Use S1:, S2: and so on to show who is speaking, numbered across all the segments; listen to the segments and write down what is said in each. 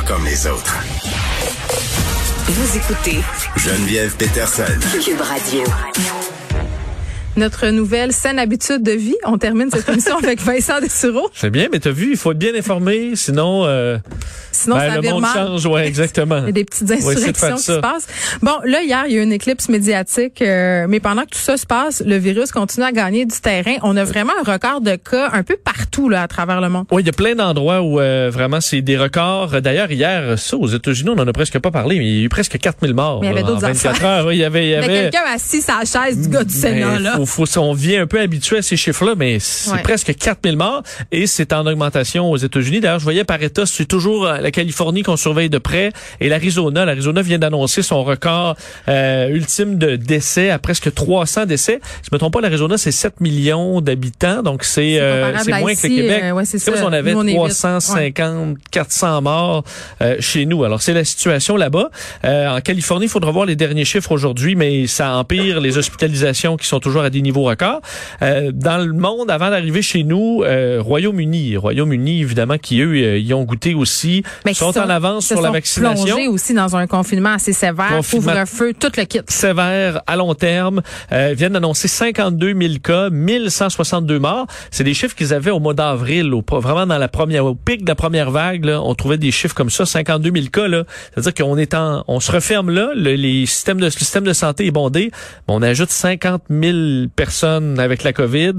S1: Pas comme les autres.
S2: Vous écoutez
S1: Geneviève Peterson.
S2: Cube Radio.
S3: Notre nouvelle saine habitude de vie. On termine cette émission avec Vincent Dessureau.
S4: C'est bien, mais t'as vu, il faut être bien informé, sinon, euh,
S3: Sinon,
S4: ben,
S3: ça
S4: le monde
S3: mal.
S4: change, ouais, exactement.
S3: Il y a des petites insurrections qui se passent. Bon, là, hier, il y a eu une éclipse médiatique, euh, mais pendant que tout ça se passe, le virus continue à gagner du terrain. On a vraiment un record de cas un peu partout là, à travers le monde.
S4: Oui, il y a plein d'endroits où euh, vraiment c'est des records. D'ailleurs, hier, ça, aux États-Unis, on en a presque pas parlé, mais il y a eu presque 4000 morts
S3: Mais il y avait d'autres
S4: 24
S3: affaires.
S4: heures. Oui, il y avait, il y avait
S3: quelqu'un assis à la chaise du gars du Sénat,
S4: Ben,
S3: là.
S4: Faut, faut, on vient un peu habitué à ces chiffres-là, mais c'est
S3: Ouais.
S4: presque 4000 morts et c'est en augmentation aux États-Unis. D'ailleurs, je voyais par État, c'est toujours euh, la Californie qu'on surveille de près et l'Arizona. L'Arizona vient d'annoncer son record euh, ultime de décès à presque 300 décès. Je me trompe pas, l'Arizona, c'est 7 millions d'habitants, donc c'est euh, moins que le Québec.
S3: euh, ouais, c'est
S4: comme
S3: ça.
S4: si on avait
S3: Nous, on est vite.
S4: 350, 400 morts euh, chez nous. Alors, c'est la situation là-bas. Euh, en Californie, il faudra voir les derniers chiffres aujourd'hui, mais ça empire les hospitalisations qui sont toujours à des niveaux records. Euh, dans le monde, avant d'arriver chez nous, euh, Royaume-Uni, Royaume-Uni, évidemment, qui eux, euh, y ont goûté aussi,
S3: Mais
S4: sont
S3: qui
S4: en avance sur la
S3: sont
S4: vaccination.
S3: plongés aussi dans un confinement assez sévère,
S4: Confinement.
S3: couvre-feu, tout le kit.
S4: sévère à long terme. Euh, viennent d'annoncer 52 000 cas, 1162 morts. C'est des chiffres qu'ils avaient au mois d'avril, au, vraiment dans la première, au pic de la première vague. Là, on trouvait des chiffres comme ça, 52 000 cas. Là, c'est-à-dire qu'on est en, on se referme là. Le, les systèmes de, le système de santé est bondé. Mais on ajoute 50 000 personnes avec la COVID,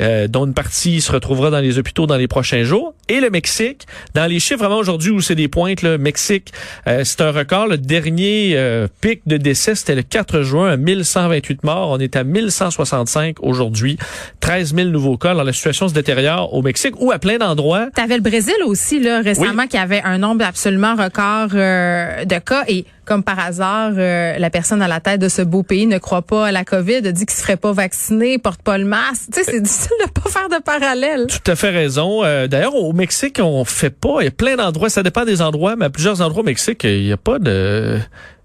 S4: euh, dont une partie se retrouvera dans les hôpitaux dans les prochains jours. Et le Mexique, dans les chiffres vraiment aujourd'hui où c'est des pointes, le Mexique, euh, c'est un record. Le dernier euh, pic de décès, c'était le 4 juin, à 1128 morts. On est à 1165 aujourd'hui. 13 000 nouveaux cas. Alors la situation se détériore au Mexique ou à plein d'endroits.
S3: T'avais le Brésil aussi là récemment qui avait un nombre absolument record euh, de cas et comme par hasard euh, la personne à la tête de ce beau pays ne croit pas à la Covid, dit qu'il se ferait pas vacciner, porte pas le masque. Tu sais c'est difficile de pas faire de parallèle.
S4: Tout à fait raison. Euh, D'ailleurs, au Mexique, on fait pas. Il y a plein d'endroits. Ça dépend des endroits, mais à plusieurs endroits au Mexique, il n'y a pas de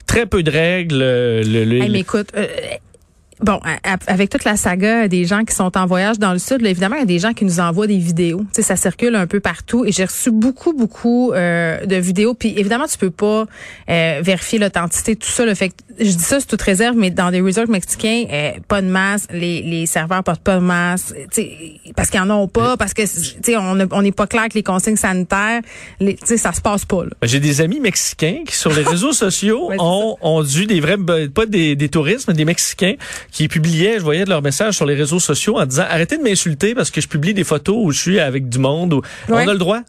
S4: très peu de règles. Le, le-
S3: Hey, mais écoute, euh, bon, avec toute la saga des gens qui sont en voyage dans le sud, là, évidemment, il y a des gens qui nous envoient des vidéos. Tu sais, ça circule un peu partout et j'ai reçu beaucoup, beaucoup euh, de vidéos. Puis évidemment, tu peux pas euh, vérifier l'authenticité, tout ça. Le fait que, je dis ça, c'est toute réserve, mais dans des resorts mexicains, euh, pas de masque, les, les serveurs portent pas de masque, tu sais, parce qu'ils en ont pas, parce que tu sais, on a- on n'est pas clair avec les consignes sanitaires. Les- Tu sais, ça se passe pas. Là.
S4: J'ai des amis mexicains qui, sur les réseaux sociaux,
S3: Ouais,
S4: ont, ont dû des vrais, ben, pas des, des touristes, mais des Mexicains qui publiaient, je voyais de leurs messages sur les réseaux sociaux en disant arrêtez de m'insulter parce que je publie des photos où je suis avec du monde. Où
S3: Ouais.
S4: On a le droit.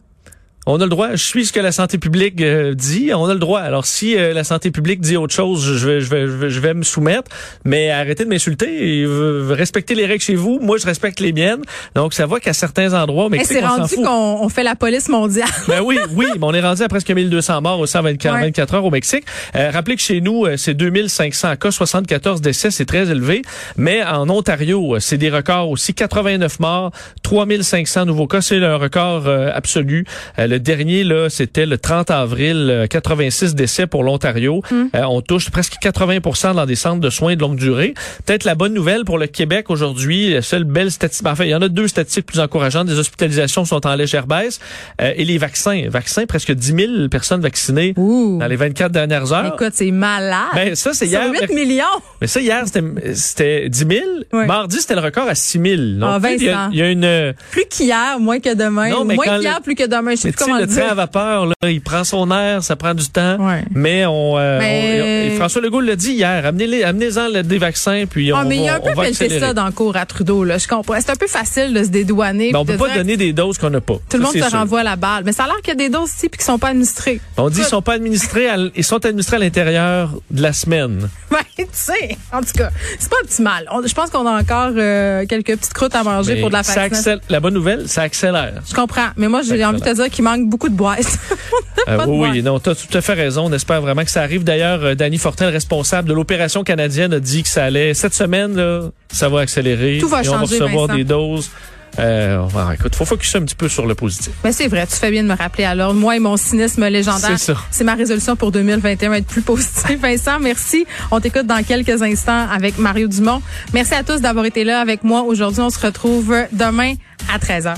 S4: On a le droit. Je suis ce que la santé publique euh, dit. On a le droit. Alors si euh, la santé publique dit autre chose, je vais, je vais, je vais, je vais me soumettre. Mais arrêtez de m'insulter et euh, respectez les règles chez vous. Moi, je respecte les miennes. Donc ça voit qu'à certains endroits,
S3: Et
S4: Mexique,
S3: c'est rendu qu'on on fait la police mondiale.
S4: Ben oui, oui, mais on est rendu à presque 1200 morts au 124
S3: Ouais.
S4: 24 heures au Mexique. Euh, rappelez que chez nous, euh, c'est 2500 cas, 74 décès, c'est très élevé. Mais en Ontario, euh, c'est des records aussi. 89 morts, 3500 nouveaux cas, c'est un record euh, absolu. Euh, le dernier, là, c'était le 30 avril, euh, 86 décès pour l'Ontario. Euh, on touche presque 80% dans des centres de soins de longue durée. Peut-être la bonne nouvelle pour le Québec aujourd'hui, la seule belle statistique, enfin, il y en a deux statistiques plus encourageantes. Des hospitalisations sont en légère baisse. Euh, et les vaccins, vaccins, presque 10 000 personnes vaccinées
S3: Ouh.
S4: dans les 24 dernières heures.
S3: Écoute, c'est malade.
S4: Ben, ça, c'est hier.
S3: 8 millions.
S4: Mais ça, hier, c'était- c'était 10 000.
S3: Ouais.
S4: Mardi, c'était le record à 6 000. Donc,
S3: Ah,
S4: il y a-
S3: Vincent.
S4: il y a une... euh,
S3: Plus qu'hier, moins que demain.
S4: Non, mais
S3: moins qu'hier,
S4: le-
S3: plus que demain. Je
S4: le train à vapeur, là, il prend son air, ça prend du temps.
S3: Ouais.
S4: Mais on, euh,
S3: Mais-
S4: François Legault l'a dit hier, amenez-les, amenez-en des vaccins, puis on,
S3: Ah, mais il y a
S4: va,
S3: un peu
S4: on va
S3: pelleté ça dans le cours à Trudeau, là. Je comprends. C'est un peu facile de se dédouaner.
S4: On
S3: puis
S4: peut pas
S3: dire,
S4: donner des doses qu'on n'a pas.
S3: Tout le monde se
S4: sûr.
S3: renvoie la balle. Mais ça a l'air qu'il y a des doses ici puis qui sont pas administrées.
S4: On dit qu'ils sont pas administrés, à ils sont administrés à l'intérieur de la semaine.
S3: Ouais, tu sais. En tout cas, c'est pas optimal. On- je pense qu'on a encore euh, quelques petites croûtes à manger
S4: Mais
S3: pour de la vaccination.
S4: la bonne nouvelle, ça accélère.
S3: Je comprends. Mais moi, j'ai envie de te dire qu'il manque beaucoup de boîtes.
S4: Euh, oui, non, tu as tout à fait raison. On espère vraiment que ça arrive. D'ailleurs, euh, Danny Fortin, le responsable de l'opération canadienne, a dit que ça allait. Cette semaine, là, ça va accélérer.
S3: Tout va
S4: et on va
S3: changer,
S4: recevoir
S3: Vincent.
S4: des doses. Euh, on va- écoute, faut focuser un petit peu sur le positif.
S3: Mais c'est vrai, tu fais bien de me rappeler l'ordre. Moi et mon cynisme légendaire. C'est ma résolution pour 2021, être plus positif. Vincent, merci. On t'écoute dans quelques instants avec Mario Dumont. Merci à tous d'avoir été là avec moi aujourd'hui. On se retrouve demain à 13h.